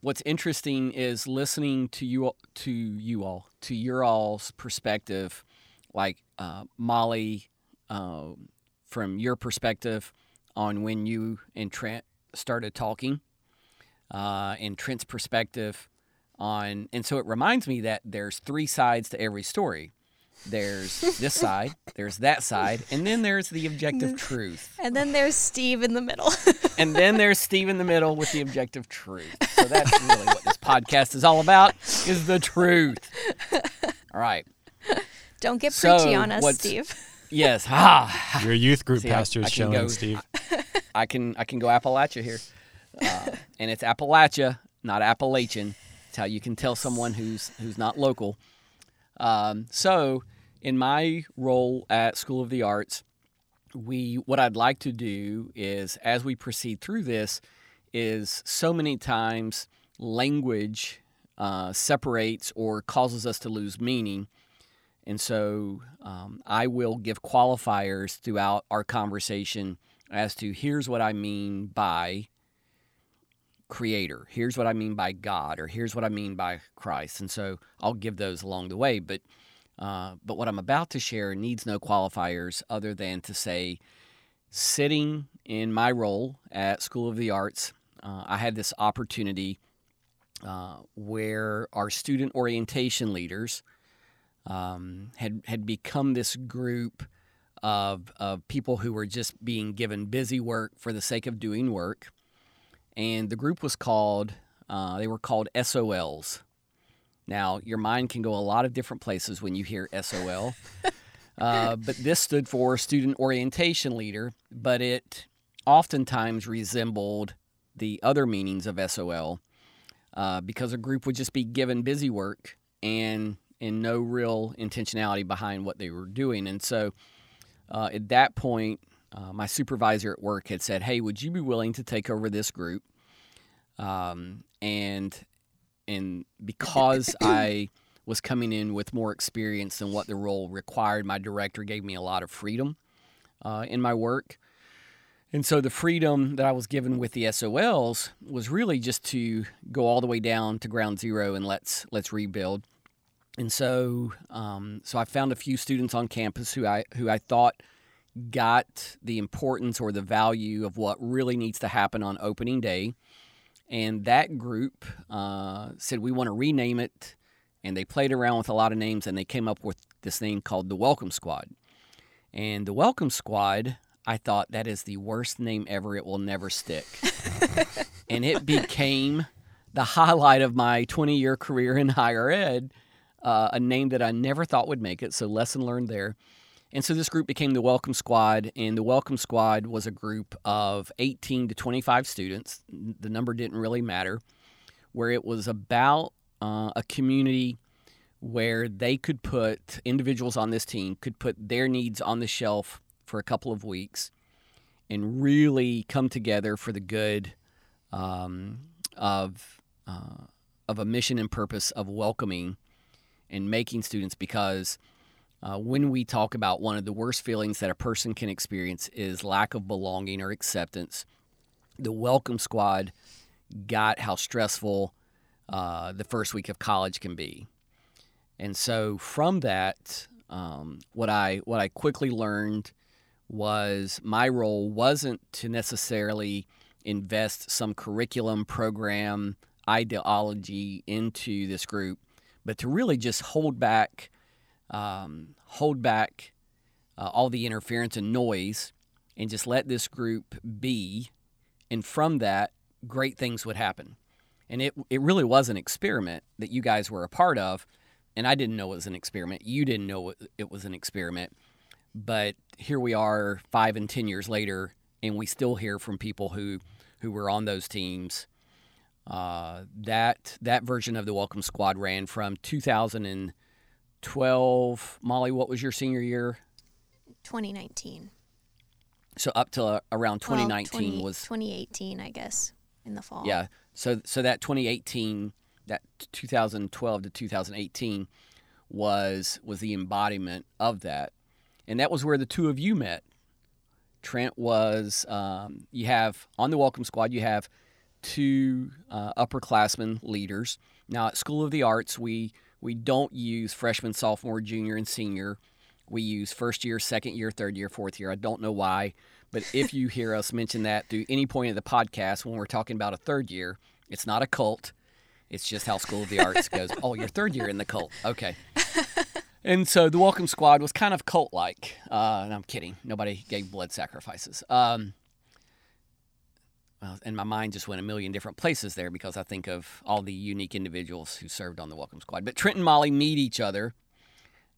what's interesting is listening to you to you all to your all's perspective, like uh, Molly, uh, from your perspective on when you and Trent started talking, uh, and Trent's perspective on, and so it reminds me that there's three sides to every story. There's this side, there's that side, and then there's the objective truth. And then there's Steve in the middle. and then there's Steve in the middle with the objective truth. So that's really what this podcast is all about is the truth. All right. Don't get So, preachy on us, what's- Steve. Yes. Ha. Your youth group See, pastor I is can showing, go- Steve. I can I can go Appalachia here. Uh, and it's Appalachia, not Appalachian. It's how you can tell someone who's who's not local. Um, so, in my role at School of the Arts, we what I'd like to do is as we proceed through this is so many times language uh, separates or causes us to lose meaning. And so um, I will give qualifiers throughout our conversation as to here's what I mean by creator, here's what I mean by God, or here's what I mean by Christ. And so I'll give those along the way. But uh, but what I'm about to share needs no qualifiers other than to say, sitting in my role at School of the Arts, uh, I had this opportunity uh, where our student orientation leaders um, had had become this group of of people who were just being given busy work for the sake of doing work, and the group was called uh, they were called SOLs. Now your mind can go a lot of different places when you hear SOL, uh, but this stood for student orientation leader, but it oftentimes resembled the other meanings of SOL uh, because a group would just be given busy work and and no real intentionality behind what they were doing. And so uh, at that point, uh, my supervisor at work had said, "Hey, would you be willing to take over this group?" Um, and and because I was coming in with more experience than what the role required, my director gave me a lot of freedom uh, in my work. And so the freedom that I was given with the SOLs was really just to go all the way down to ground zero and let's let's rebuild. And so um, so I found a few students on campus who I who I thought got the importance or the value of what really needs to happen on opening day. And that group uh, said we want to rename it, and they played around with a lot of names, and they came up with this name called the Welcome Squad. And the Welcome Squad, I thought that is the worst name ever. It will never stick. and it became the highlight of my 20 year career in higher ed, uh, a name that I never thought would make it. So, lesson learned there. And so this group became the Welcome Squad, and the Welcome Squad was a group of 18 to 25 students. The number didn't really matter, where it was about uh, a community where they could put individuals on this team could put their needs on the shelf for a couple of weeks and really come together for the good um, of uh, of a mission and purpose of welcoming and making students because uh, when we talk about one of the worst feelings that a person can experience is lack of belonging or acceptance, the Welcome Squad got how stressful uh, the first week of college can be. And so from that, um, what I what I quickly learned was my role wasn't to necessarily invest some curriculum program ideology into this group, but to really just hold back um, hold back uh, all the interference and noise and just let this group be. And from that, great things would happen. And it, it really was an experiment that you guys were a part of. And I didn't know it was an experiment. You didn't know it- was an experiment. But here we are five and 10 years later, and we still hear from people who, who were on those teams. Uh, that that version of the Welcome Squad ran from 2012. Molly, what was your senior year? 2019. So up to uh, around Well, 2019 20 was 2018, I guess, in the fall. yeah. So so that 2018, that 2012 to 2018 was was the embodiment of that, and that was where the two of you met. Trent was um, you have on the Welcome Squad you have two uh, upperclassmen leaders. Now at School of the Arts, we we don't use freshman, sophomore, junior, and senior. We use first year, second year, third year, fourth year. I don't know why, but if you hear us mention that through any point of the podcast when we're talking about a third year, it's not a cult. It's just how School of the Arts goes. Oh, you're third year in the cult. Okay. And so the Welcome Squad was kind of cult like. Uh, and I'm kidding. Nobody gave blood sacrifices. Um, well, and my mind just went a million different places there because I think of all the unique individuals who served on the Welcome Squad. But Trent and Molly meet each other,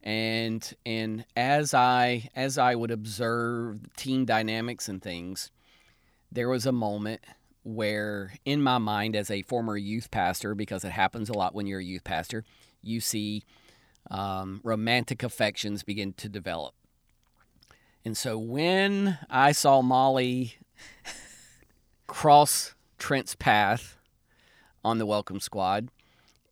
and and as I as I would observe team dynamics and things, there was a moment where, in my mind, as a former youth pastor, because it happens a lot when you're a youth pastor, you see um, romantic affections begin to develop. And so when I saw Molly cross Trent's path on the welcome squad,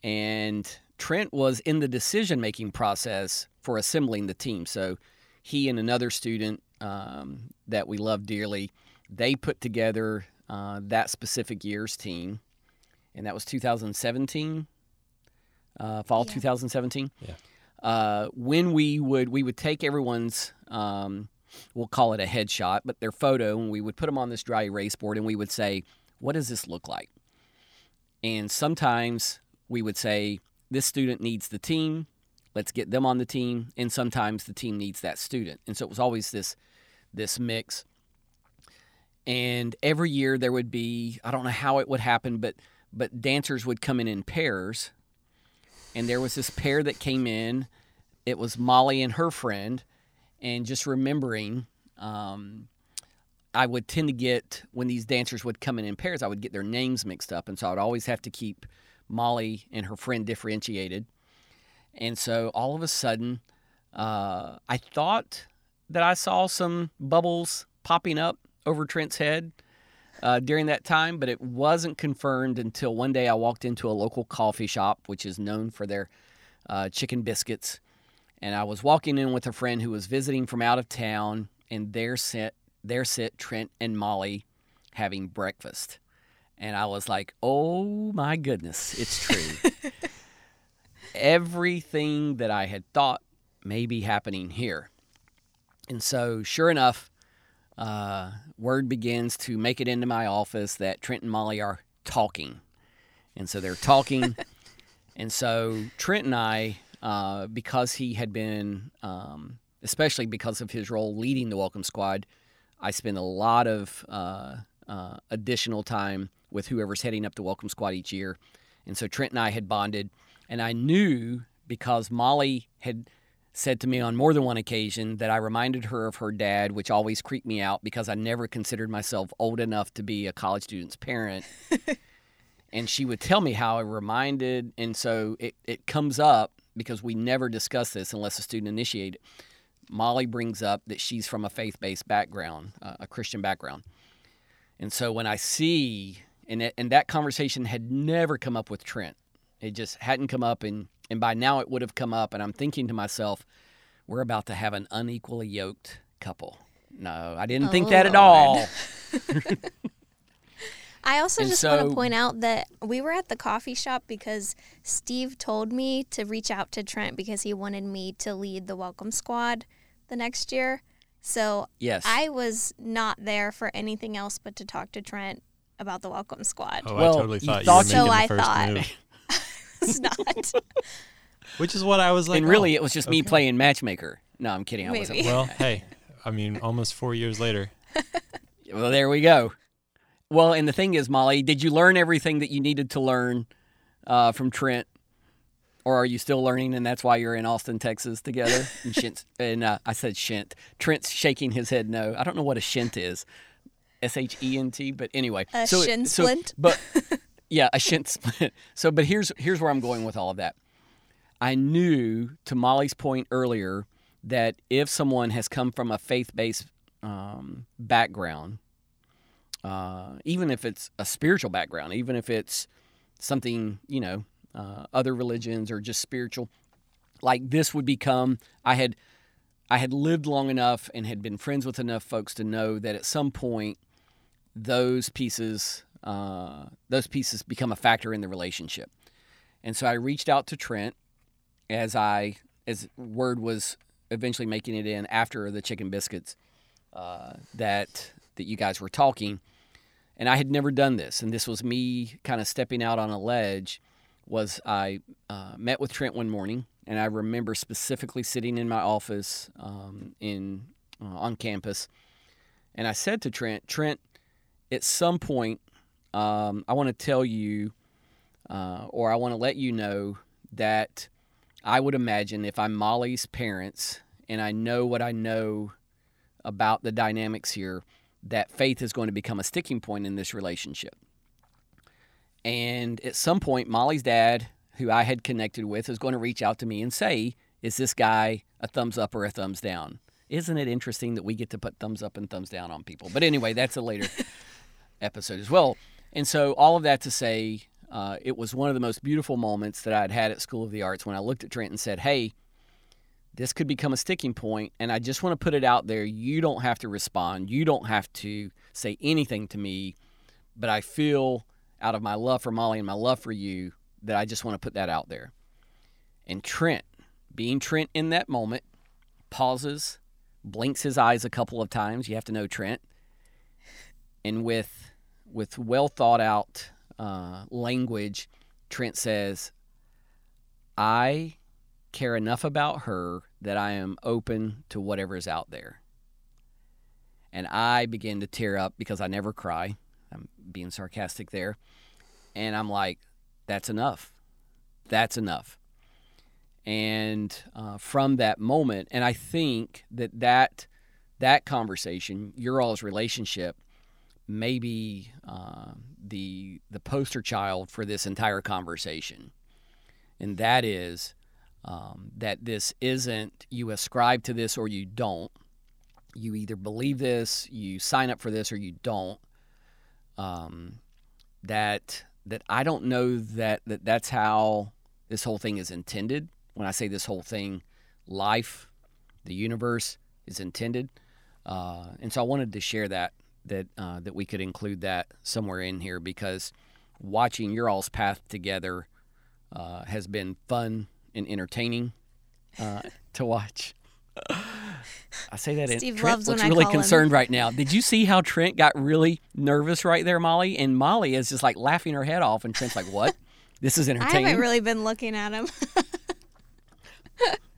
and Trent was in the decision making process for assembling the team. So he and another student um, that we love dearly, they put together uh, that specific year's team, and that was 2017, uh, fall Yeah. 2017. Yeah. Uh, when we would we would take everyone's um, we'll call it a headshot, but their photo, and we would put them on this dry erase board, and we would say, "What does this look like?" And sometimes we would say, "This student needs the team. Let's get them on the team." And sometimes the team needs that student, and so it was always this this mix. And every year there would be I don't know how it would happen, but but dancers would come in in pairs, and there was this pair that came in. It was Molly and her friend, and just remembering um, i would tend to get when these dancers would come in in pairs i would get their names mixed up and so i'd always have to keep molly and her friend differentiated. And so all of a sudden uh, i thought that i saw some bubbles popping up over trent's head uh, during that time but it wasn't confirmed until one day i walked into a local coffee shop which is known for their uh, chicken biscuits and I was walking in with a friend who was visiting from out of town, and there sit there sit Trent and Molly having breakfast, and I was like, "Oh my goodness, it's true." Everything that I had thought may be happening here, and so sure enough, uh, word begins to make it into my office that Trent and Molly are talking, and so they're talking, and so Trent and I uh, because he had been, um, especially because of his role leading the Welcome Squad, I spend a lot of uh, uh, additional time with whoever's heading up the Welcome Squad each year. And so Trent and I had bonded. And I knew because Molly had said to me on more than one occasion that I reminded her of her dad, which always creeped me out because I never considered myself old enough to be a college student's parent. and she would tell me how I reminded. And so it, it comes up because we never discuss this unless a student initiated. Molly brings up that she's from a faith-based background, uh, a Christian background, and so when I see and it, and that conversation had never come up with Trent, it just hadn't come up, and and by now it would have come up, and I'm thinking to myself, we're about to have an unequally yoked couple. No, I didn't think Oh, that at all. I also And just want to point out that we were at the coffee shop because Steve told me to reach out to Trent because he wanted me to lead the welcome squad the next year. So Yes. I was not there for anything else but to talk to Trent about the welcome squad. Oh, Well, I totally thought you, thought were you- making So the I first thought. move, it's not. which is what I was like. and really, oh, it was just me playing matchmaker. No, I'm kidding. I wasn't. Well, hey, I mean, almost four years later. Well, there we go. Well, and the thing is, Molly, did you learn everything that you needed to learn uh, from Trent, or are you still learning, and that's why you're in Austin, Texas, together? And, Shint, and uh, I said Shint. Trent's shaking his head no. I don't know what a Shint is. S H E N T. But anyway, A so, shin so- splint? But yeah, a Shint splint. So, but here's here's where I'm going with all of that. I knew, to Molly's point earlier, that if someone has come from a faith-based um, background, uh, even if it's a spiritual background, even if it's something you know, uh, other religions or just spiritual, like this would become. I had, I had lived long enough and had been friends with enough folks to know that at some point, those pieces uh, those pieces become a factor in the relationship. And so I reached out to Trent as I as word was eventually making it in after the chicken biscuits uh, that that you guys were talking, and I had never done this, and this was me kind of stepping out on a ledge. Was I uh, met with Trent one morning, and I remember specifically sitting in my office um, in uh, on campus, and I said to Trent, Trent, at some point, um, I want to tell you, uh, or I want to let you know that I would imagine if I'm Molly's parents and I know what I know about the dynamics here, that faith is going to become a sticking point in this relationship. And at some point, Molly's dad, who I had connected with, is going to reach out to me and say, Is this guy a thumbs up or a thumbs down? Isn't it interesting that we get to put thumbs up and thumbs down on people? But anyway, that's a later episode as well. And so, all of that to say, uh, it was one of the most beautiful moments that I'd had at School of the Arts when I looked at Trent and said, Hey, this could become a sticking point, and I just want to put it out there. You don't have to respond, you don't have to say anything to me, but I feel out of my love for Molly and my love for you that I just want to put that out there. And Trent, being Trent in that moment, pauses, blinks his eyes a couple of times. You have to know Trent. And with with well thought out uh, language, Trent says, I care enough about her that I am open to whatever is out there. And I begin to tear up because I never cry. I'm being sarcastic there. And I'm like, that's enough. That's enough. And uh, from that moment, and I think that that, that conversation, your all's relationship, may be uh, the, the poster child for this entire conversation. And that is um, that this isn't you ascribe to this or you don't. You either believe this, you sign up for this, or you don't. Um, that that I don't know that, that that's how this whole thing is intended. When I say this whole thing, life, the universe is intended, uh, and so I wanted to share that that uh, that we could include that somewhere in here because watching your all's path together uh, has been fun and entertaining uh, to watch. I say that. Steve in, Trent loves when looks really call him. concerned right now. Did you see how Trent got really nervous right there, Molly? And Molly is just like laughing her head off, and Trent's like, "What? This is entertaining." I haven't really been looking at him.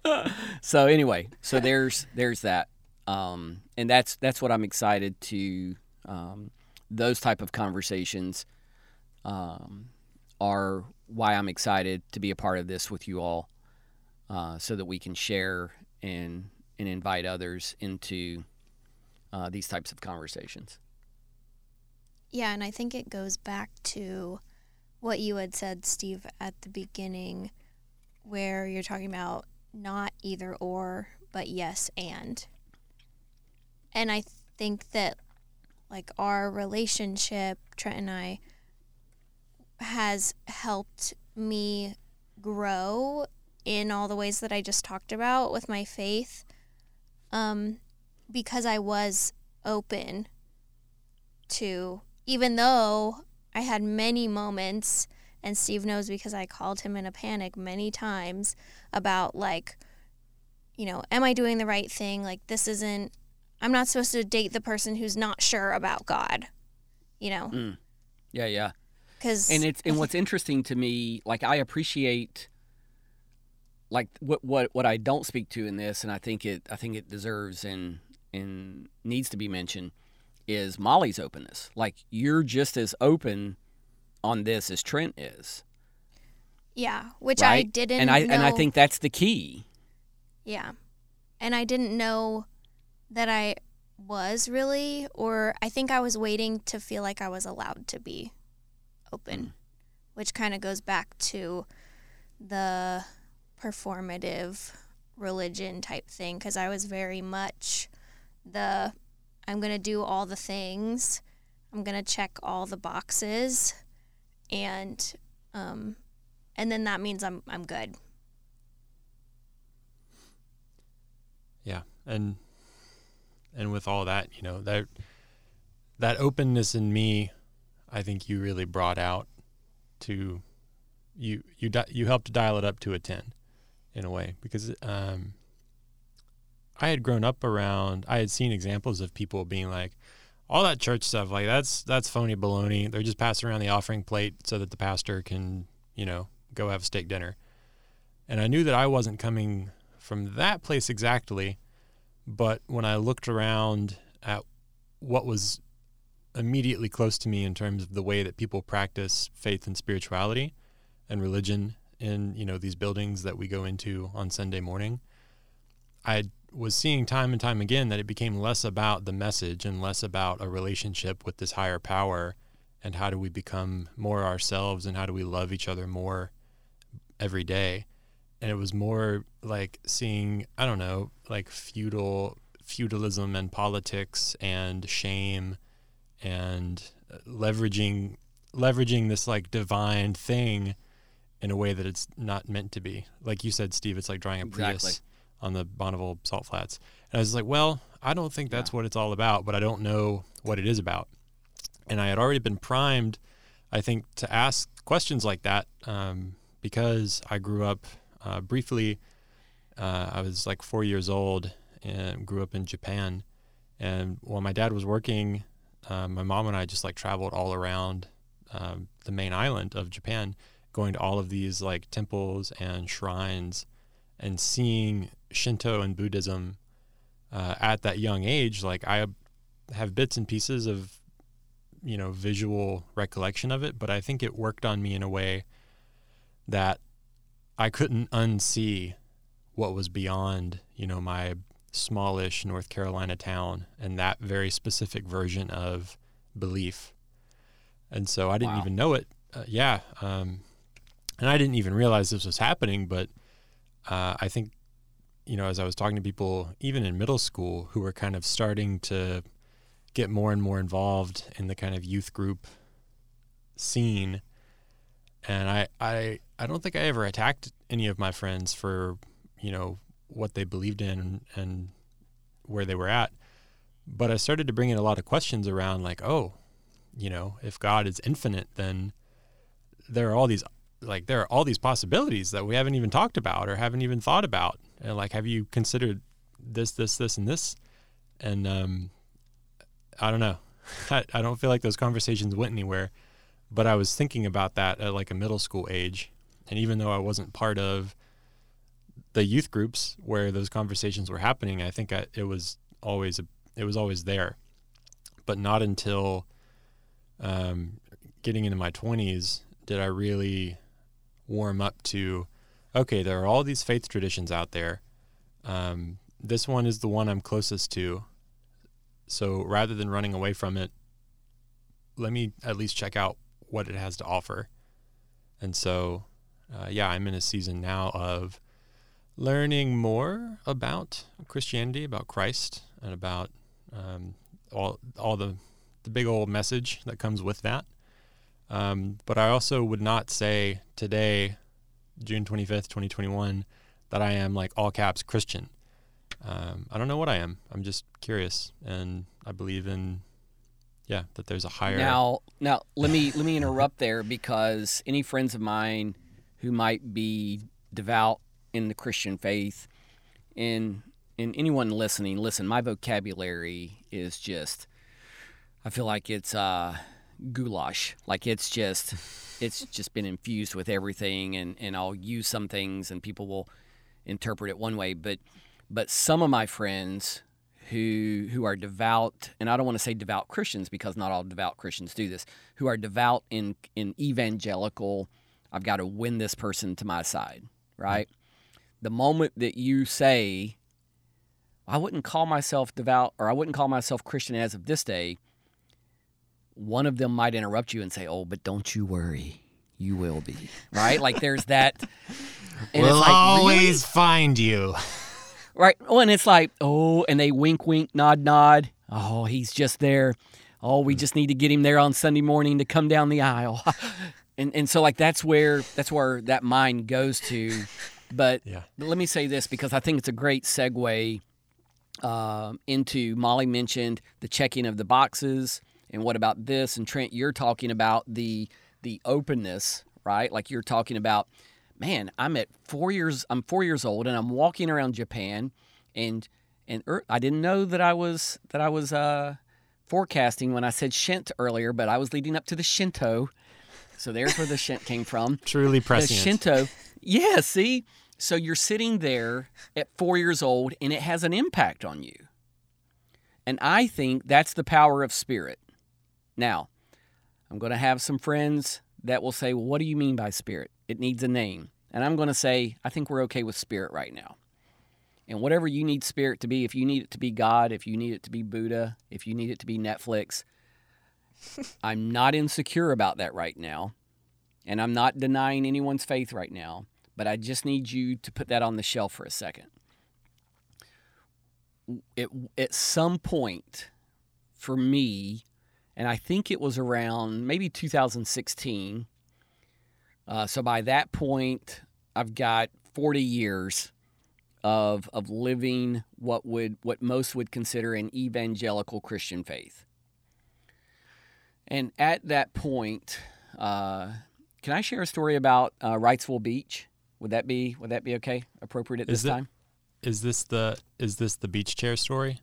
so anyway, so there's there's that, um, and that's that's what I'm excited to. Um, those type of conversations um, are why I'm excited to be a part of this with you all, uh, so that we can share and and invite others into uh, these types of conversations. Yeah, and I think it goes back to what you had said, Steve, at the beginning, where you're talking about not either or, but yes and. And I think that, like, our relationship, Trent and I, has helped me grow in all the ways that I just talked about with my faith um, because I was open to even though I had many moments, and Steve knows because I called him in a panic many times about, like, you know, am I doing the right thing? Like, this isn't, I'm not supposed to date the person who's not sure about God, you know? Yeah, yeah. Because, and it's and what's interesting to me like i appreciate like what what what i don't speak to in this and i think it i think it deserves and and needs to be mentioned is molly's openness like you're just as open on this as trent is yeah, which I didn't and i know. and i think that's the key Yeah. And I didn't know that I was really, or I think I was waiting to feel like I was allowed to be open, which kind of goes back to the performative religion type thing because I was very much the I'm going to do all the things, I'm going to check all the boxes, and um, and then that means I'm I'm good. Yeah, and and with all that, you know that that openness in me, I think you really brought out to you you you helped dial it up to a 10 in a way because um, I had grown up around I had seen examples of people being like all that church stuff like that's that's phony baloney. They're just passing around the offering plate so that the pastor can you know go have a steak dinner. And I knew that I wasn't coming from that place exactly but when I looked around at what was immediately close to me in terms of the way that people practice faith and spirituality and religion in you know these buildings that we go into on Sunday morning, I was seeing time and time again that it became less about the message and less about a relationship with this higher power and how do we become more ourselves and how do we love each other more every day. And it was more like seeing I don't know like feudal feudalism and politics and shame and uh, leveraging leveraging this like divine thing in a way that it's not meant to be. Like you said, Steve, it's like drawing a Exactly. Prius on the Bonneville Salt Flats. And I was like, well, I don't think that's Yeah. what it's all about, but I don't know what it is about. And I had already been primed, I think, to ask questions like that um, because I grew up uh, briefly. Uh, I was like four years old and grew up in Japan. And while my dad was working, um, my mom and I just like traveled all around um, the main island of Japan, going to all of these like temples and shrines and seeing Shinto and Buddhism uh, at that young age. Like I have bits and pieces of, you know, visual recollection of it, but I think it worked on me in a way that I couldn't unsee what was beyond, you know, my smallish North Carolina town and that very specific version of belief. And so I didn't Wow. even know it. Uh, yeah. Um, and I didn't even realize this was happening, but uh, I think, you know, as I was talking to people, even in middle school, who were kind of starting to get more and more involved in the kind of youth group scene, and I, I, I don't think I ever attacked any of my friends for, you know, what they believed in and, where they were at. But I started to bring in a lot of questions around, like, oh, you know, if God is infinite, then there are all these like there are all these possibilities that we haven't even talked about or haven't even thought about. And like, have you considered this, this, this, and this? And um, I don't know. I, I don't feel like those conversations went anywhere. But I was thinking about that at like a middle school age, and even though I wasn't part of the youth groups where those conversations were happening, I think I, it was always a, it was always there. But not until um, getting into my twenties did I really warm up to okay there are all these faith traditions out there. Um, this one is the one i'm closest to. So rather than running away from it let me at least check out what it has to offer. And so uh, yeah i'm in a season now of learning more about christianity about christ and about um, all, all the, the big old message that comes with that um, but I also would not say today, June 25th, 2021, that I am like all caps Christian. Um, I don't know what I am. I'm just curious. And I believe in, yeah, that there's a higher. Now, now let me let me interrupt there because any friends of mine who might be devout in the Christian faith, and and anyone listening, listen, my vocabulary is just, I feel like it's uh, goulash. Like it's just, it's just been infused with everything, and and I'll use some things, and people will interpret it one way, but but some of my friends who who are devout, and I don't want to say devout Christians because not all devout Christians do this, who are devout in in evangelical, I've got to win this person to my side, right? The moment that you say, I wouldn't call myself devout or I wouldn't call myself Christian as of this day, one of them might interrupt you and say, "Oh, but don't you worry, you will be." Right? Like there's that. and we'll it's like, really? always find you. Right. Oh, and it's like, oh, and they wink, wink, nod, nod. Oh, he's just there. Oh, we just need to get him there on Sunday morning to come down the aisle. and and so like that's where that's where that mind goes to. But Yeah. let me say this because I think it's a great segue um, into Molly mentioned the checking of the boxes and what about this? And Trent, you're talking about the the openness, right? Like you're talking about, man, I'm at four years, I'm four years old, and I'm walking around Japan, and and er, I didn't know that I was that I was uh, forecasting when I said Shint earlier, but I was leading up to the Shinto. So there's where the Shint came from. Truly The. Shinto. Yeah, see? So you're sitting there at four years old and it has an impact on you. And I think that's the power of spirit. Now, I'm going to have some friends that will say, well, what do you mean by spirit? It needs a name. And I'm going to say, I think we're okay with spirit right now. And whatever you need spirit to be, if you need it to be God, if you need it to be Buddha, if you need it to be Netflix, I'm not insecure about that right now. And I'm not denying anyone's faith right now, but I just need you to put that on the shelf for a second. It, at some point for me, and I think it was around maybe 2016. Uh, so by that point, I've got 40 years of of living what would what most would consider an evangelical Christian faith. And at that point, uh, can I share a story about uh, Wrightsville Beach? Would that be would that be okay? Appropriate at Is this time? Is this the is this the beach chair story?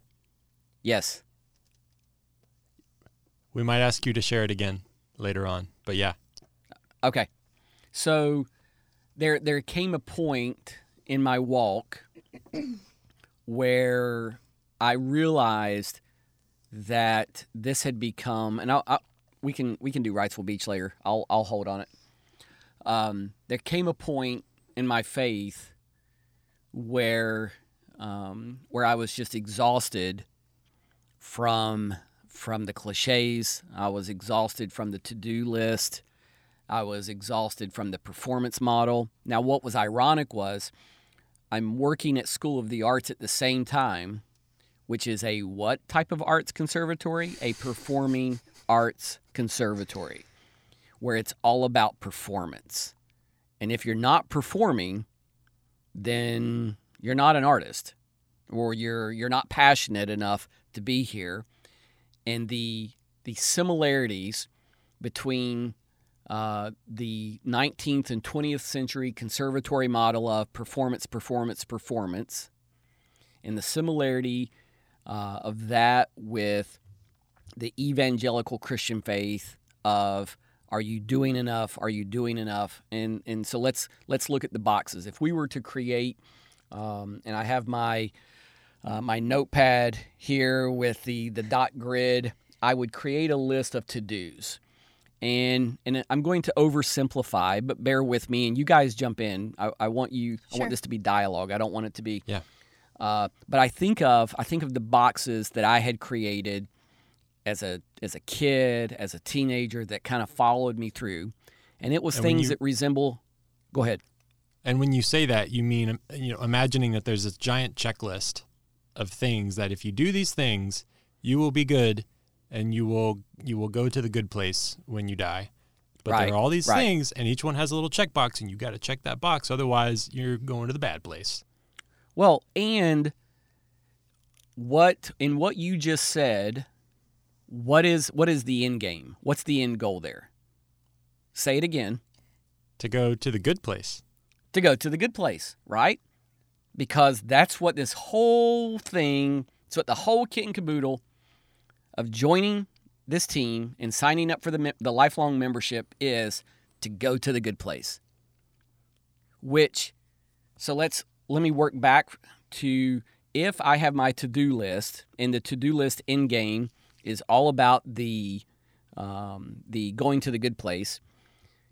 Yes. We might ask you to share it again later on. But yeah. Okay. So there there came a point in my walk where I realized that this had become and I'll, I'll, we can we can do Wrightsville Beach later. I'll I'll hold on it. Um, there came a point in my faith where um, where I was just exhausted from from the cliches. I was exhausted from the to-do list. I was exhausted from the performance model. Now, what was ironic was I'm working at School of the Arts at the same time, which is a what type of arts conservatory? A performing arts conservatory, where it's all about performance. And if you're not performing, then you're not an artist or you're you're not passionate enough to be here. And the the similarities between uh, the 19th and 20th century conservatory model of performance, performance, performance, and the similarity uh, of that with the evangelical Christian faith of are you doing enough? Are you doing enough? And and so let's let's look at the boxes. If we were to create, um, and I have my uh, my notepad here with the the dot grid, I would create a list of to dos and and I'm going to oversimplify, but bear with me, and you guys jump in. I, I want you. I want this to be dialogue. I don't want it to be. Yeah. Uh, but I think of I think of the boxes that I had created as a as a kid, as a teenager, that kind of followed me through, and it was And things you- that resemble. Go ahead. And when you say that, you mean you know imagining that there's this giant checklist of things that if you do these things, you will be good and you will you will go to the good place when you die. But Right, there are all these right. things and each one has a little checkbox and you got to check that box otherwise you're going to the bad place. Well, and what in what you just said, what is what is the end game? What's the end goal there? Say it again. To go to the good place. to go to the good place, right? Because that's what this whole thing, it's what the whole kit and caboodle of joining this team and signing up for the, the lifelong membership is to go to the good place. Which, so let's, let me work back to if I have my to do list and the to do list in game is all about the, um, the going to the good place.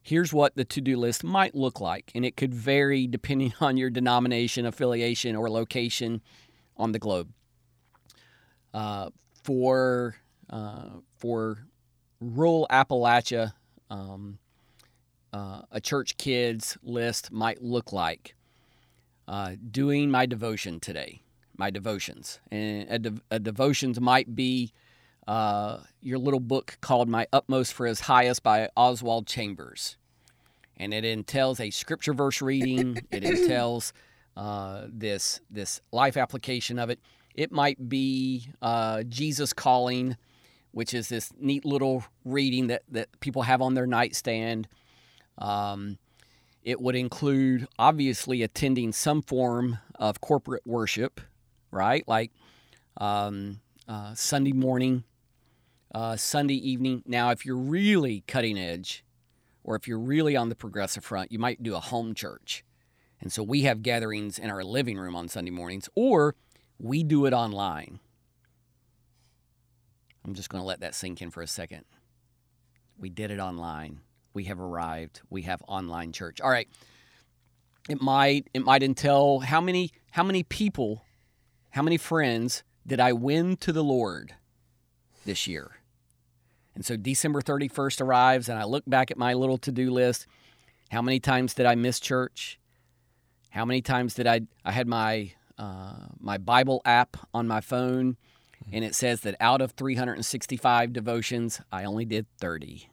Here's what the to-do list might look like and it could vary depending on your denomination affiliation or location on the globe. Uh, for uh, for rural appalachia um, uh, a church kids list might look like uh, doing my devotion today my devotions. And a, de- a devotions might be uh, your little book called My Utmost for His Highest by Oswald Chambers. And it entails a scripture verse reading, it entails uh, this, this life application of it. It might be uh, Jesus Calling, which is this neat little reading that, that people have on their nightstand. Um, it would include obviously attending some form of corporate worship, right? Like um, uh, Sunday morning, uh, Sunday evening. Now, if you're really cutting edge, or if you're really on the progressive front, you might do a home church. And so we have gatherings in our living room on Sunday mornings, or we do it online. I'm just going to let that sink in for a second. We did it online. We have arrived. We have online church. All right. It might it might entail how many how many people, how many friends did I win to the Lord this year? And so December 31st arrives and I look back at my little to-do list. How many times did I miss church? How many times did I I had my uh, my Bible app on my phone and it says that out of 365 devotions, I only did 30.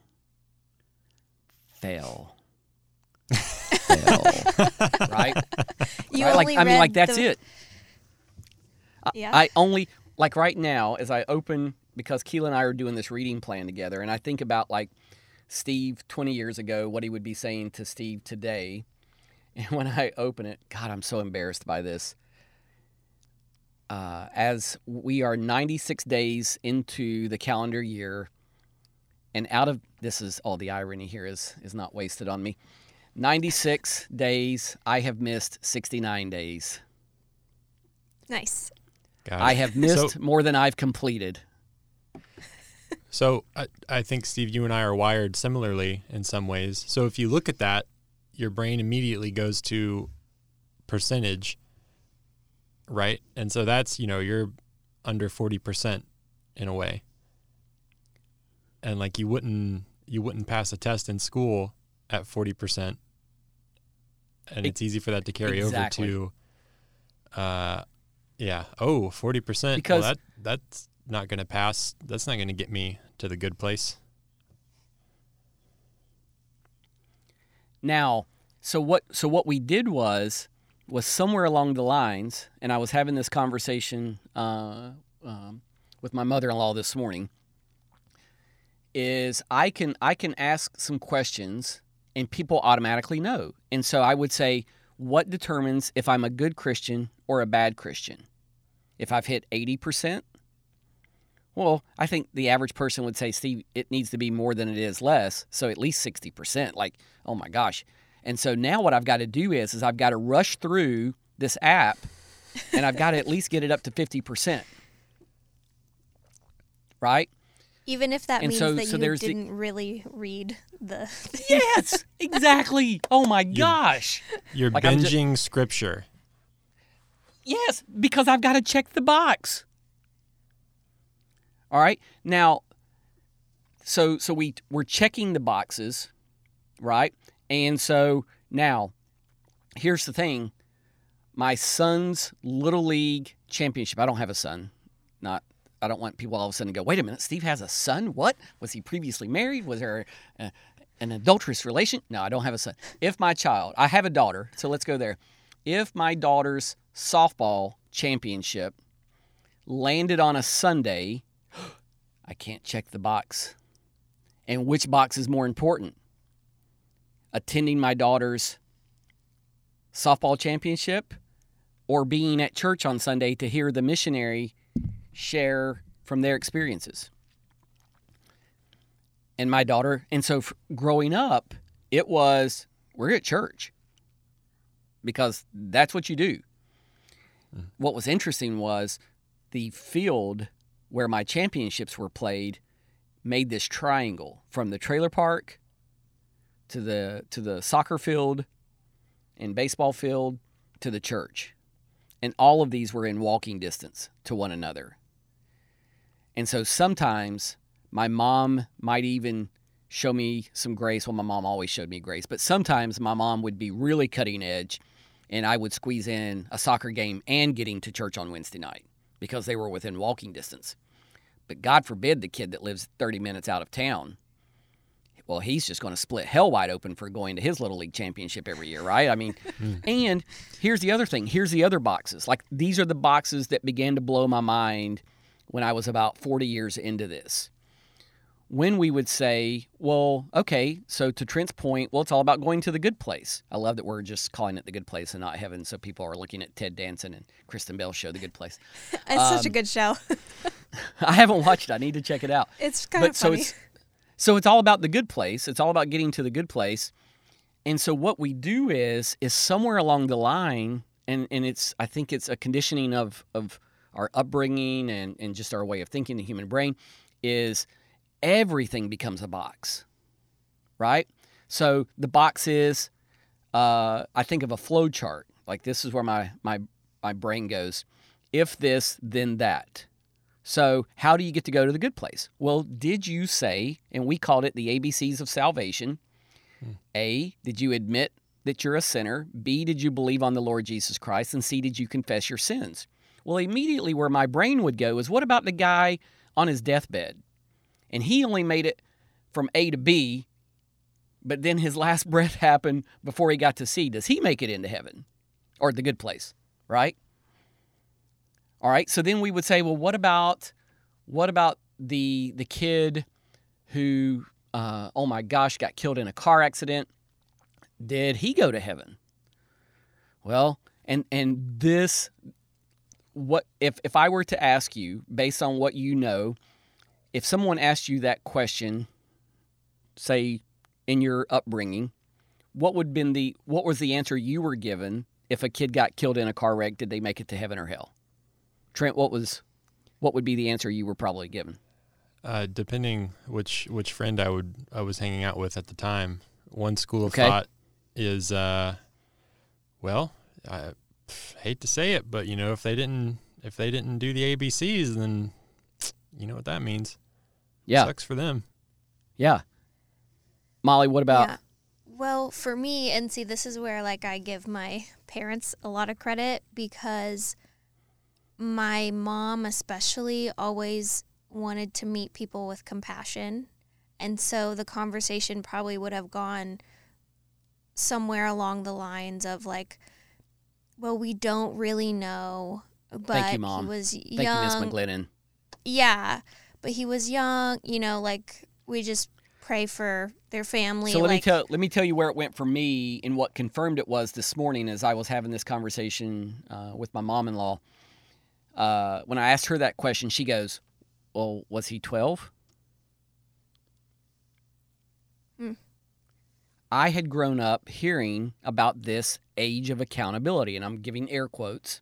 Fail. Fail. right? You right? Like only I mean, like that's the- it. I- Yeah. I only like right now as I open because Keela and I are doing this reading plan together, and I think about like Steve 20 years ago, what he would be saying to Steve today. And when I open it, God, I'm so embarrassed by this. Uh, as we are 96 days into the calendar year, and out of this is all the irony here is is not wasted on me. 96 days, I have missed 69 days. Nice. Got I have missed So- more than I've completed. So I, I think Steve, you and I are wired similarly in some ways. So if you look at that, your brain immediately goes to percentage, right? And so that's you know you're under forty percent in a way, and like you wouldn't you wouldn't pass a test in school at forty percent, and it's easy for that to carry exactly. over to, uh, yeah, oh 40 percent. Because- well, that that's not going to pass. That's not going to get me to the good place. Now, so what so what we did was was somewhere along the lines, and I was having this conversation uh, um, with my mother-in-law this morning. Is I can I can ask some questions and people automatically know, and so I would say, what determines if I'm a good Christian or a bad Christian? If I've hit eighty percent, well, I think the average person would say, Steve, it needs to be more than it is less. So at least 60%. Like, oh my gosh. And so now what I've got to do is, is I've got to rush through this app and I've got to at least get it up to 50%. Right? Even if that And means so- that so you didn't really read the. Yes, exactly. Oh my gosh. You're Like, I'm ju- binging scripture. Yes, because I've got to check the box. All right. Now, so so we we're checking the boxes, right? And so now, here's the thing: my son's little league championship. I don't have a son. Not. I don't want people all of a sudden to go. Wait a minute. Steve has a son. What was he previously married? Was there a, an adulterous relation? No, I don't have a son. If my child, I have a daughter. So let's go there. If my daughter's softball championship landed on a Sunday, I can't check the box. And which box is more important? Attending my daughter's softball championship or being at church on Sunday to hear the missionary share from their experiences? And my daughter, and so growing up, it was we're at church because that's what you do. Mm. What was interesting was the field where my championships were played made this triangle from the trailer park to the to the soccer field and baseball field to the church. And all of these were in walking distance to one another. And so sometimes my mom might even show me some grace. Well, my mom always showed me grace, but sometimes my mom would be really cutting edge and I would squeeze in a soccer game and getting to church on Wednesday night because they were within walking distance. But God forbid the kid that lives 30 minutes out of town. Well, he's just going to split hell wide open for going to his little league championship every year, right? I mean, and here's the other thing. Here's the other boxes. Like these are the boxes that began to blow my mind when I was about 40 years into this. When we would say, well, okay, so to Trent's point, well, it's all about going to the good place. I love that we're just calling it the good place and not heaven. So people are looking at Ted Danson and Kristen Bell's show, The Good Place. It's such a Um, good show. I haven't watched it. I need to check it out. it's kind but of so funny. it's so it's all about the good place. It's all about getting to the good place. And so what we do is is somewhere along the line, and and it's I think it's a conditioning of of our upbringing and and just our way of thinking, the human brain, is everything becomes a box, right? So the box is, uh, I think of a flow chart. Like this is where my my my brain goes. If this, then that. So, how do you get to go to the good place? Well, did you say, and we called it the ABCs of salvation? A, did you admit that you're a sinner? B, did you believe on the Lord Jesus Christ? And C, did you confess your sins? Well, immediately where my brain would go is what about the guy on his deathbed? And he only made it from A to B, but then his last breath happened before he got to C. Does he make it into heaven or the good place? Right? All right. So then we would say, well, what about what about the the kid who uh, oh my gosh got killed in a car accident? Did he go to heaven? Well, and and this what if if I were to ask you based on what you know, if someone asked you that question, say in your upbringing, what would been the what was the answer you were given if a kid got killed in a car wreck? Did they make it to heaven or hell? Trent, what was what would be the answer you were probably given? Uh, depending which which friend I would I was hanging out with at the time, one school of Okay. thought is, uh, well, I hate to say it, but you know, if they didn't if they didn't do the ABCs, then you know what that means. Yeah, Sucks for them. yeah. Molly, what about? yeah. Well, for me, and see, this is where like I give my parents a lot of credit because my mom, especially, always wanted to meet people with compassion. And so the conversation probably would have gone somewhere along the lines of like, well, we don't really know, but you, Mom. he was Thank you, Miss young. McGlennon. Yeah, but he was young. You know, like we just pray for their family. So let me tell let me tell you where it went for me and what confirmed it was this morning as I was having this conversation uh, with my mom-in-law. Uh, when I asked her that question, she goes, "Well, was he 12?" Hmm. I had grown up hearing about this age of accountability, and I'm giving air quotes.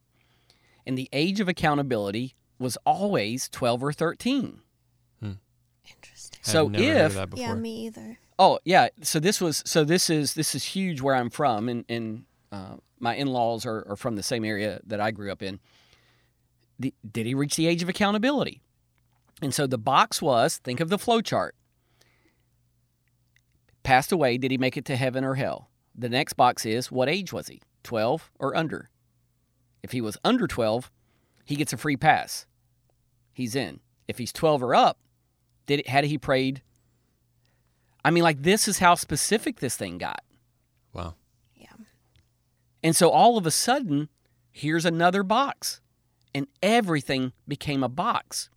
And the age of accountability was always 12 or 13. Interesting. So I've heard if- that before. Yeah, me either. Oh yeah, so this was so this is this is huge where I'm from, and and uh, my in-laws are, are from the same area that I grew up in. The, did he reach the age of accountability? And so the box was think of the flow chart. Passed away. Did he make it to heaven or hell? The next box is what age was he? Twelve or under? If he was under twelve, he gets a free pass. He's in. If he's twelve or up, did it, had he prayed I mean, like this is how specific this thing got. wow. Yeah. And so all of a sudden, here's another box. And everything became a box.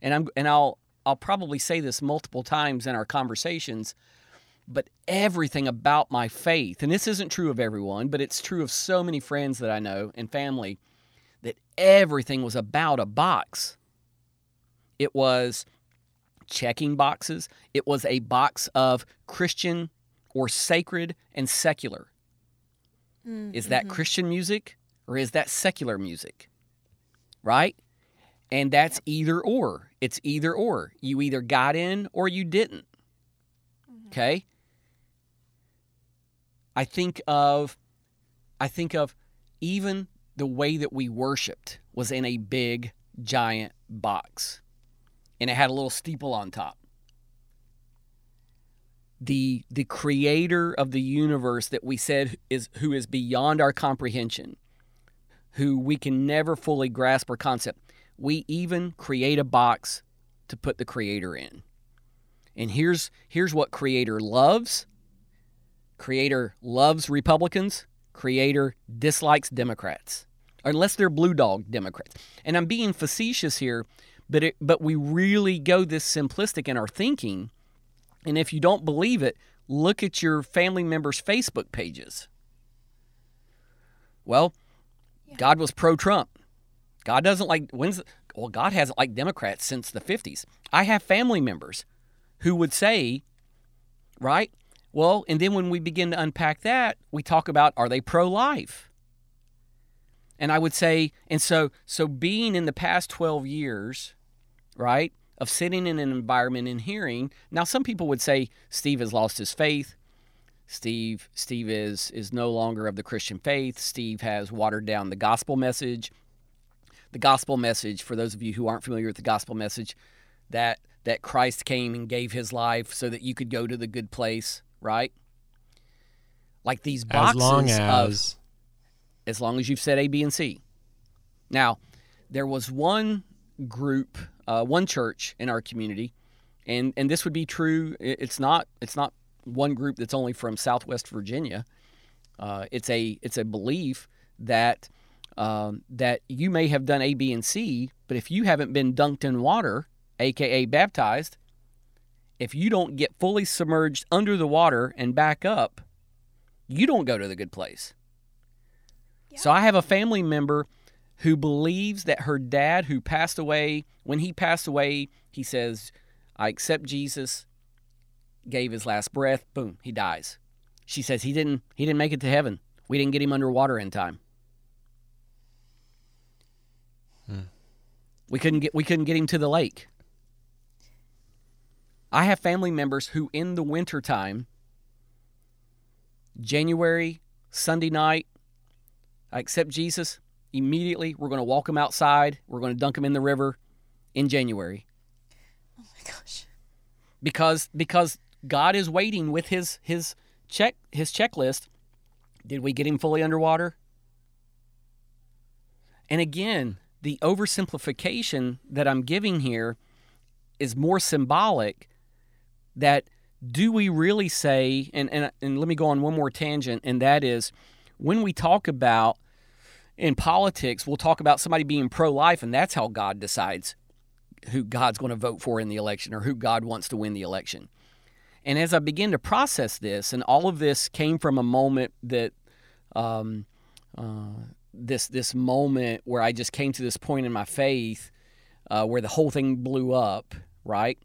And I'm and I'll I'll probably say this multiple times in our conversations, but everything about my faith, and this isn't true of everyone, but it's true of so many friends that I know and family, that everything was about a box. It was checking boxes. It was a box of Christian or sacred and secular. Mm, Is that Christian music or is that secular music? Right? And that's either or. It's either or. You either got in or you didn't. Okay? I think of I think of even the way that we worshiped was in a big giant box. And it had a little steeple on top. The the creator of the universe that we said is who is beyond our comprehension, who we can never fully grasp or concept. We even create a box to put the creator in. And here's here's what creator loves. Creator loves Republicans. Creator dislikes Democrats, unless they're blue dog Democrats. And I'm being facetious here but it, but we really go this simplistic in our thinking. And if you don't believe it, look at your family members' Facebook pages. Well, Yeah. God was pro Trump. God doesn't like when's the- well, God hasn't liked Democrats since the 50s. I have family members who would say, right? Well, and then when we begin to unpack that, we talk about are they pro life? And I would say, and so so being in the past 12 years, right, of sitting in an environment and hearing, now some people would say Steve has lost his faith. Steve Steve is is no longer of the Christian faith. Steve has watered down the gospel message. The gospel message, for those of you who aren't familiar with the gospel message, that that Christ came and gave his life so that you could go to the good place, right? Like these boxes As long of as as long as you've said A, B, and C. Now, there was one group, uh, one church in our community, and and this would be true. It's not it's not one group that's only from Southwest Virginia. Uh, it's a it's a belief that um, that you may have done A, B, and C, but if you haven't been dunked in water, aka baptized, if you don't get fully submerged under the water and back up, you don't go to the good place. So I have a family member who believes that her dad, who passed away, when he passed away, he says, I accept Jesus, gave his last breath, boom, he dies. She says he didn't he didn't make it to heaven. We didn't get him underwater in time. Hmm. We couldn't get we couldn't get him to the lake. I have family members who in the wintertime, January, Sunday night, I accept Jesus, immediately we're going to walk him outside. We're going to dunk him in the river in January Oh my gosh. because because God is waiting with his his check his checklist. Did we get him fully underwater? And again, the oversimplification that I'm giving here is more symbolic that do we really say and, and and let me go on one more tangent and that is when we talk about in politics we'll talk about somebody being pro-life and that's how God decides who God's going to vote for in the election or who God wants to win the election. And as I begin to process this, and all of this came from a moment that, um, uh, this this moment where I just came to this point in my faith, uh, where the whole thing blew up. Right?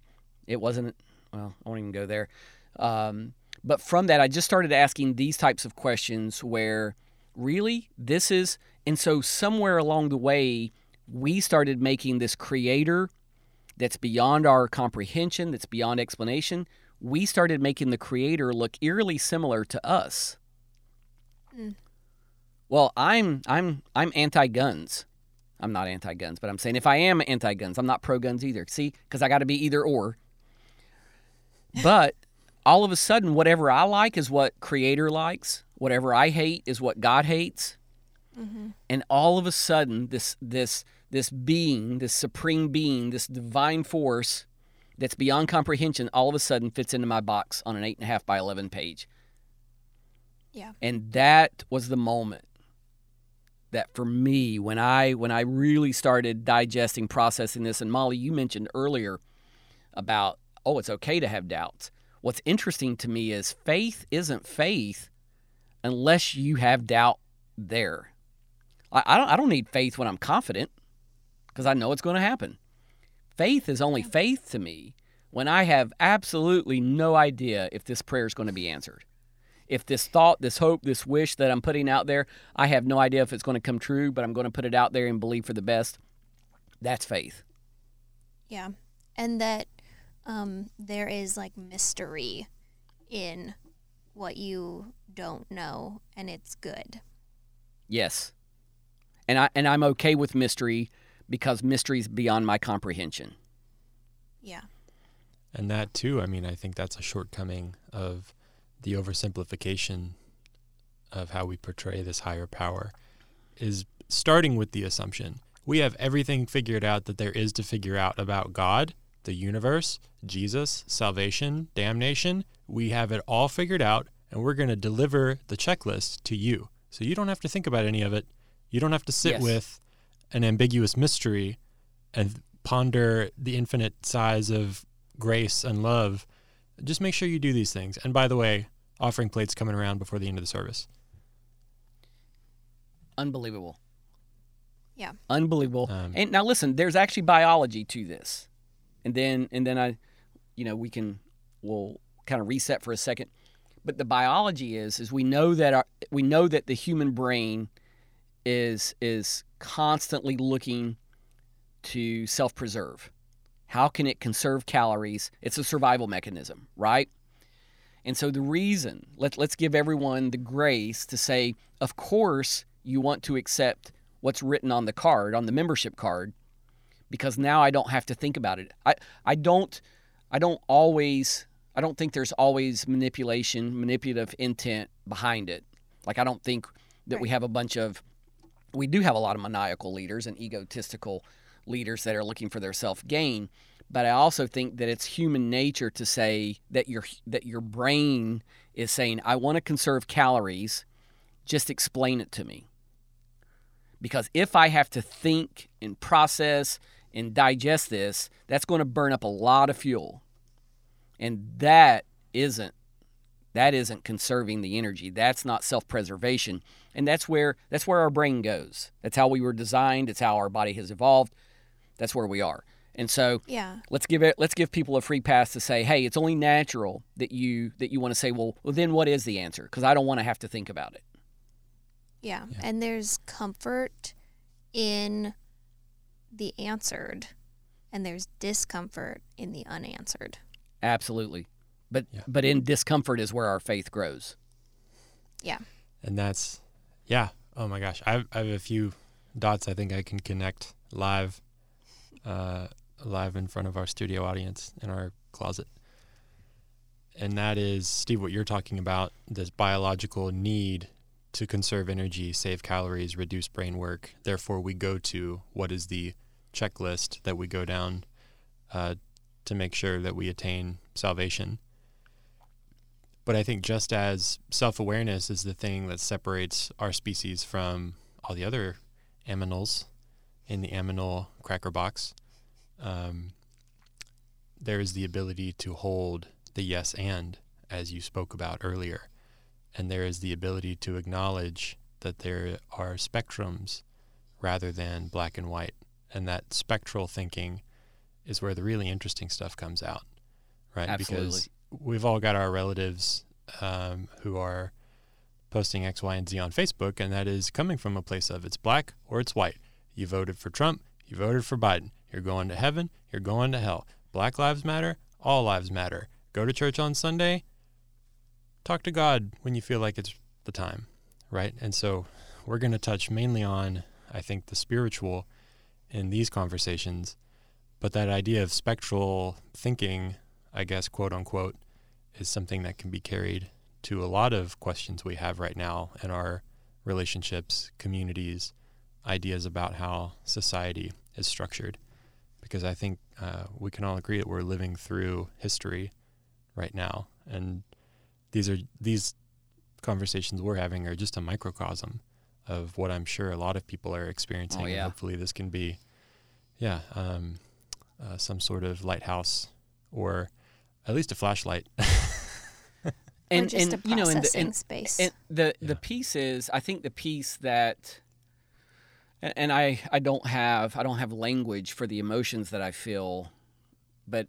It wasn't. Well, I won't even go there. Um, but from that, I just started asking these types of questions where, really, this is, and so somewhere along the way, we started making this creator that's beyond our comprehension, that's beyond explanation, we started making the creator look eerily similar to us. Mm. Well, I'm I'm I'm anti-guns. I'm not anti-guns, but I'm saying if I am anti-guns, I'm not pro-guns either. See, because I got to be either or. But all of a sudden, whatever I like is what Creator likes. Whatever I hate is what God hates Mm-hmm. and all of a sudden this this this being this supreme being this divine force that's beyond comprehension all of a sudden fits into my box on an eight and a half by 11 page Yeah. and that was the moment that for me when i when i really started digesting processing this and molly you mentioned earlier about oh it's okay to have doubts what's interesting to me is faith isn't faith unless you have doubt there I, I don't I don't need faith when I'm confident because I know it's going to happen. Faith is only faith to me when I have absolutely no idea if this prayer is going to be answered. If this thought, this hope, this wish that I'm putting out there, I have no idea if it's going to come true, but I'm going to put it out there and believe for the best. That's faith. Yeah. And that um, there is like mystery in what you don't know, and it's good. Yes. And I and I'm okay with mystery because mystery is beyond my comprehension. Yeah. And that too, I mean, I think that's a shortcoming of the oversimplification of how we portray this higher power is starting with the assumption we have everything figured out that there is to figure out about God, the universe, Jesus, salvation, damnation. We have it all figured out and we're going to deliver the checklist to you. So you don't have to think about any of it. You don't have to sit Yes. with an ambiguous mystery and ponder the infinite size of grace and love, just make sure you do these things. And by the way, offering plates coming around before the end of the service. Unbelievable. Yeah. Unbelievable. Um, and now listen, there's actually biology to this. And then and then I you know, we can we'll kind of reset for a second. But the biology is is we know that our we know that the human brain is is constantly looking to self-preserve. How can it conserve calories? It's a survival mechanism, right? And so the reason, let, let's give everyone the grace to say, of course, you want to accept what's written on the card, on the membership card, because now I don't have to think about it. I, I don't I don't always I don't think there's always manipulation, manipulative intent behind it. Like I don't think that we have a bunch of we do have a lot of maniacal leaders and egotistical leaders that are looking for their self gain, but I also think that it's human nature to say that your that your brain is saying I want to conserve calories, just explain it to me. Because if I have to think and process and digest this, that's going to burn up a lot of fuel. And that isn't that isn't conserving the energy. That's not self-preservation. And that's where that's where our brain goes. That's how we were designed, it's how our body has evolved. That's where we are. And so Yeah. let's give it let's give people a free pass to say, "Hey, it's only natural that you that you want to say, well, well then what is the answer?" Because I don't want to have to think about it. Yeah. Yeah. And there's comfort in the answered, and there's discomfort in the unanswered. Absolutely. But Yeah. but in discomfort is where our faith grows. Yeah. and that's yeah oh my gosh I have, I have a few dots i think i can connect live uh, live in front of our studio audience in our closet and that is steve what you're talking about this biological need to conserve energy save calories reduce brain work therefore we go to what is the checklist that we go down uh, to make sure that we attain salvation but I think just as self awareness is the thing that separates our species from all the other aminals in the aminal cracker box, um, there is the ability to hold the yes and, as you spoke about earlier. And there is the ability to acknowledge that there are spectrums rather than black and white. And that spectral thinking is where the really interesting stuff comes out, right? Absolutely. Because we've all got our relatives um, who are posting X, Y, and Z on Facebook, and that is coming from a place of it's black or it's white. You voted for Trump, you voted for Biden. You're going to heaven, you're going to hell. Black lives matter, all lives matter. Go to church on Sunday, talk to God when you feel like it's the time, right? And so we're going to touch mainly on, I think, the spiritual in these conversations, but that idea of spectral thinking, I guess, quote unquote, is something that can be carried to a lot of questions we have right now in our relationships, communities, ideas about how society is structured. Because I think uh, we can all agree that we're living through history right now, and these are these conversations we're having are just a microcosm of what I'm sure a lot of people are experiencing. Oh, and yeah. hopefully, this can be, yeah, um, uh, some sort of lighthouse or at least a flashlight. or just a you know, and the, and, space. and the Yeah. the piece is, I think the piece that, and, and I I don't have I don't have language for the emotions that I feel, but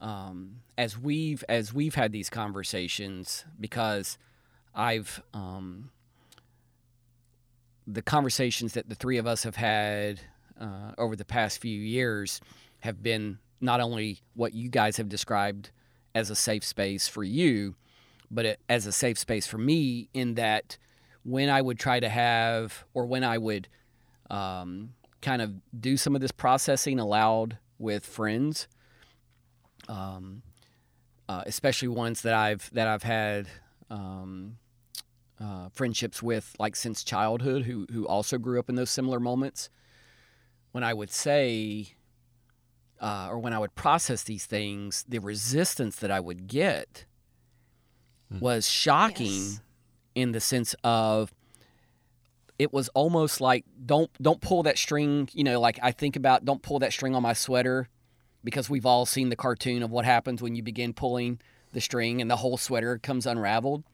um, as we've as we've had these conversations, because I've um, the conversations that the three of us have had uh, over the past few years have been not only what you guys have described as a safe space for you, but as a safe space for me in that when I would try to have or when I would um, kind of do some of this processing aloud with friends, um, uh, especially ones that I've that I've had um, uh, friendships with like since childhood who who also grew up in those similar moments. When I would say uh, or when I would process these things, the resistance that I would get Hmm. was shocking Yes. in the sense of it was almost like don't don't pull that string you know like i think about don't pull that string on my sweater because we've all seen the cartoon of what happens when you begin pulling the string and the whole sweater comes unraveled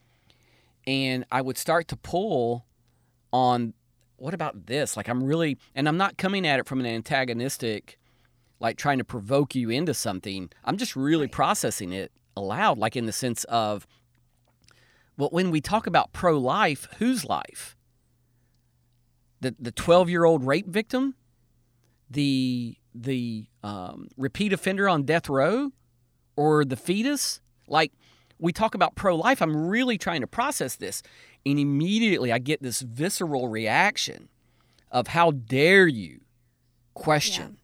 and i would start to pull on what about this like i'm really and i'm not coming at it from an antagonistic like trying to provoke you into something i'm just really Right. processing it aloud like in the sense of well when we talk about pro-life whose life the the 12 year old rape victim, the the um, repeat offender on death row, or the fetus. Like we talk about pro life, I'm really trying to process this, and immediately I get this visceral reaction of how dare you question,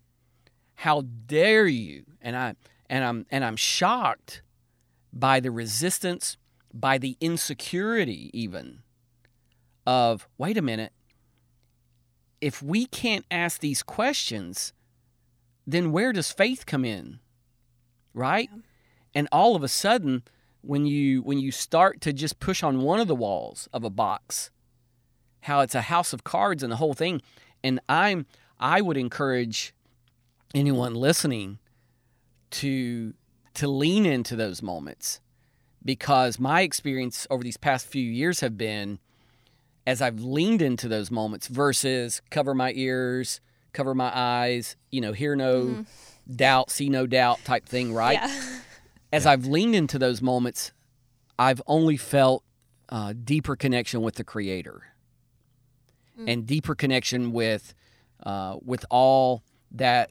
how dare you, and I and I'm and I'm shocked by the resistance, by the insecurity even of wait a minute if we can't ask these questions, then where does faith come in? Right? Yeah. And all of a sudden, when you when you start to just push on one of the walls of a box, how it's a house of cards and the whole thing, and I'm I would encourage anyone listening to to lean into those moments. Because my experience over these past few years have been as I've leaned into those moments versus cover my ears, cover my eyes, you know, hear no doubt, see no doubt type thing, right? Yeah. As I've leaned into those moments, I've only felt uh, deeper connection with the Creator. And deeper connection with uh, with all that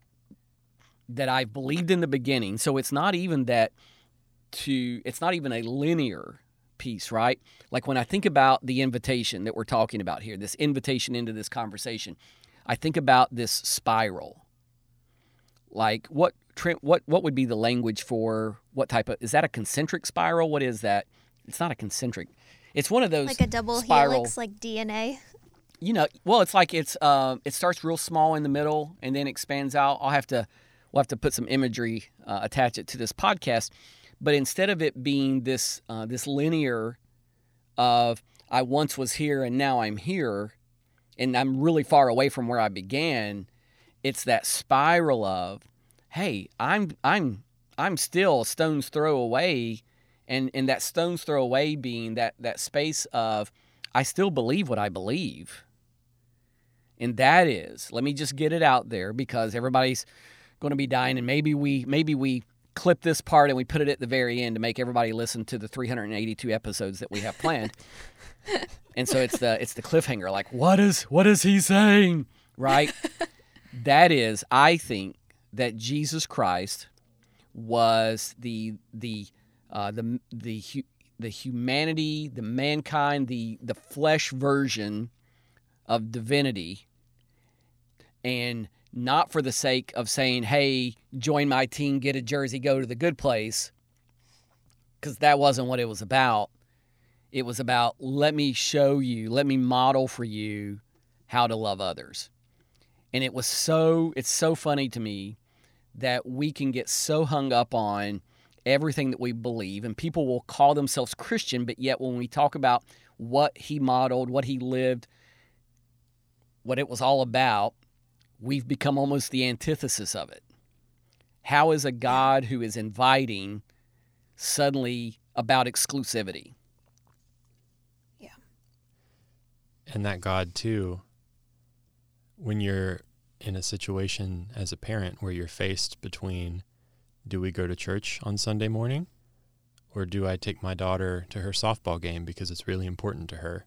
that I've believed in the beginning. So it's not even that to it's not even a linear piece, right? Like when I think about the invitation that we're talking about here, this invitation into this conversation, I think about this spiral. Like what Trent, what what would be the language for what type of is that a concentric spiral? What is that? It's not a concentric. It's one of those Like a double spiral, helix, like DNA. you know, well, it's like it's uh, it starts real small in the middle and then expands out. I'll have to we'll have to put some imagery uh, attach it to this podcast, but instead of it being this uh, this linear of I once was here and now I'm here, and I'm really far away from where I began, it's that spiral of, hey, I'm I'm I'm still a stone's throw away, and and that stone's throw away being that that space of I still believe what I believe. And that is, let me just get it out there because everybody's going to be dying and maybe we maybe we clip this part and we put it at the very end to make everybody listen to the 382 episodes that we have planned. and so it's the it's the cliffhanger like what is what is he saying? Right? that is I think that Jesus Christ was the the uh, the the hu- the humanity, the mankind, the the flesh version of divinity, and not for the sake of saying, "Hey, join my team, get a jersey, go to the good place," because that wasn't what it was about. It was about let me show you, let me model for you how to love others. And it was so it's so funny to me that we can get so hung up on everything that we believe and people will call themselves Christian but yet when we talk about what he modeled, what he lived, what it was all about, we've become almost the antithesis of it. How is a God who is inviting suddenly about exclusivity? Yeah. And that God too, when you're in a situation as a parent where you're faced between do we go to church on Sunday morning or do I take my daughter to her softball game because it's really important to her?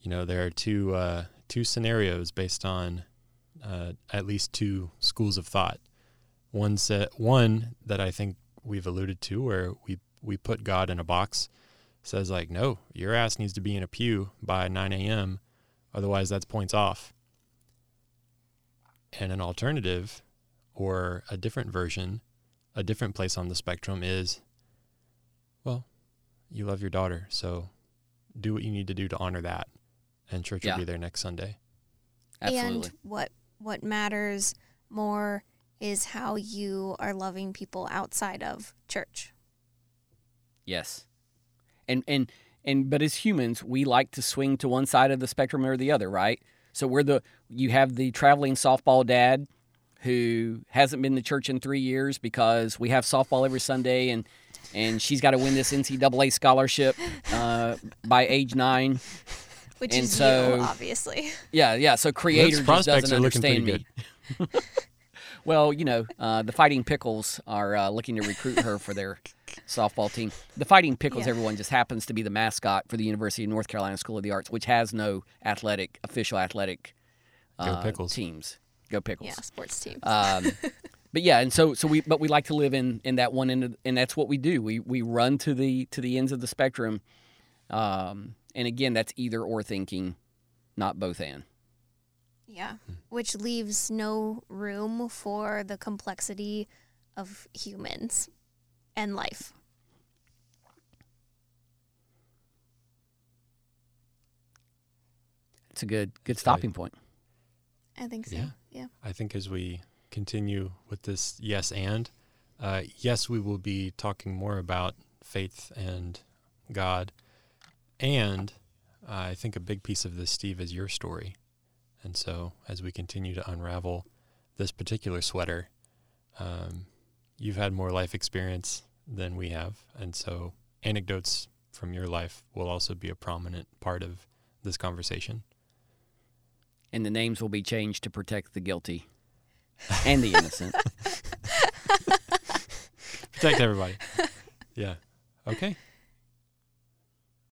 You know, there are two uh, two scenarios based on uh, at least two schools of thought. One set one that I think we've alluded to where we we put God in a box says like, no, your ass needs to be in a pew by 9 a.m. Otherwise, that's points off. And an alternative or a different version, a different place on the spectrum is, well, you love your daughter, so do what you need to do to honor that. And church Yeah. will be there next Sunday. Absolutely. And what what matters more is how you are loving people outside of church. Yes. And and and but as humans, we like to swing to one side of the spectrum or the other, right? So we're the you have the traveling softball dad who hasn't been to church in three years because we have softball every Sunday and and she's got to win this NCAA scholarship uh, by age nine. Which And is so- you, obviously. Yeah, yeah. So creator just doesn't understand me. Well, you know, uh, the Fighting Pickles are uh, looking to recruit her for their softball team. The Fighting Pickles, Yeah. everyone just happens to be the mascot for the University of North Carolina School of the Arts, which has no athletic, official athletic Go uh, Pickles. teams. Go Pickles. Yeah, sports teams. Um, but yeah, and so so we but we like to live in in that one end, of, and that's what we do. We we run to the to the ends of the spectrum, um, and again, that's either or thinking, not both and. yeah. Which leaves no room for the complexity of humans and life. It's a good good That's stopping point. I think so. Yeah. Yeah. I think as we continue with this yes and, uh, yes, we will be talking more about faith and God. And uh, I think a big piece of this, Steve, is your story. And so as we continue to unravel this particular sweater, um, you've had more life experience than we have. And so anecdotes from your life will also be a prominent part of this conversation. And the names will be changed to protect the guilty and the innocent. Protect everybody. yeah. Okay.